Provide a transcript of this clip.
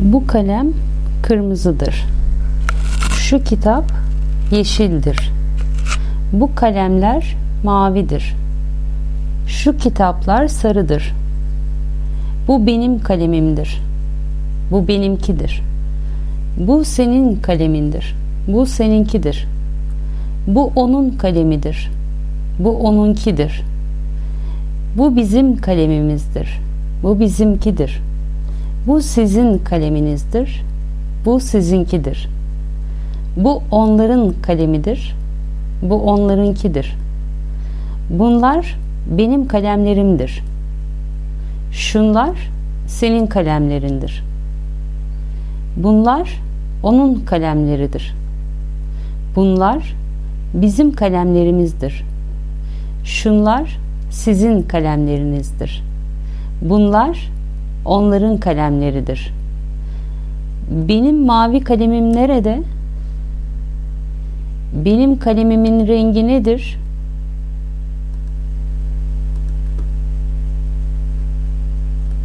Bu kalem kırmızıdır. Şu kitap yeşildir. Bu kalemler mavidir. Şu kitaplar sarıdır. Bu benim kalemimdir. Bu benimkidir. Bu senin kalemindir. Bu seninkidir. Bu onun kalemidir. Bu onunkidir. Bu bizim kalemimizdir. Bu bizimkidir. Bu sizin kaleminizdir. Bu sizinkidir. Bu onların kalemidir. Bu onlarınkidir. Bunlar benim kalemlerimdir. Şunlar senin kalemlerindir. Bunlar onun kalemleridir. Bunlar bizim kalemlerimizdir. Şunlar sizin kalemlerinizdir. Bunlar onların kalemleridir. Benim mavi kalemim nerede? Benim kalemimin rengi nedir?